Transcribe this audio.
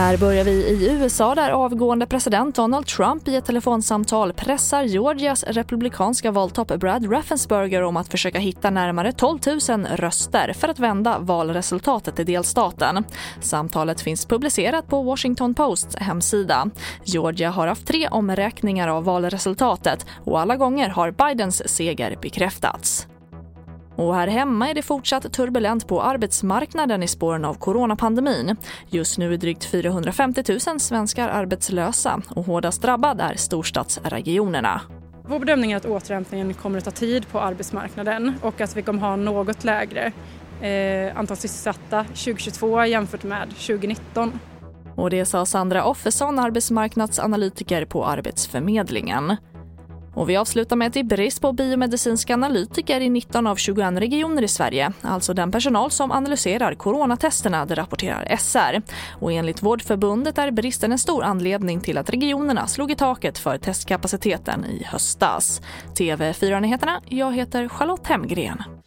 Här börjar vi i USA där avgående president Donald Trump i ett telefonsamtal pressar Georgias republikanska valtopp Brad Raffensperger om att försöka hitta närmare 12 000 röster för att vända valresultatet i delstaten. Samtalet finns publicerat på Washington Posts hemsida. Georgia har haft tre omräkningar av valresultatet och alla gånger har Bidens seger bekräftats. Och här hemma är det fortsatt turbulent på arbetsmarknaden i spåren av coronapandemin. Just nu är drygt 450 000 svenskar arbetslösa och hårdast drabbad är storstadsregionerna. Vår bedömning är att återhämtningen kommer att ta tid på arbetsmarknaden och att vi kommer ha något lägre eh, antal sysselsatta 2022 jämfört med 2019. Och det sa Sandra Offesson, arbetsmarknadsanalytiker på Arbetsförmedlingen. Och vi avslutar med att det är brist på biomedicinska analytiker i 19 av 21 regioner i Sverige. Alltså den personal som analyserar coronatesterna, det rapporterar SR. Och enligt Vårdförbundet är bristen en stor anledning till att regionerna slog i taket för testkapaciteten i höstas. TV4-nyheterna, jag heter Charlotte Hemgren.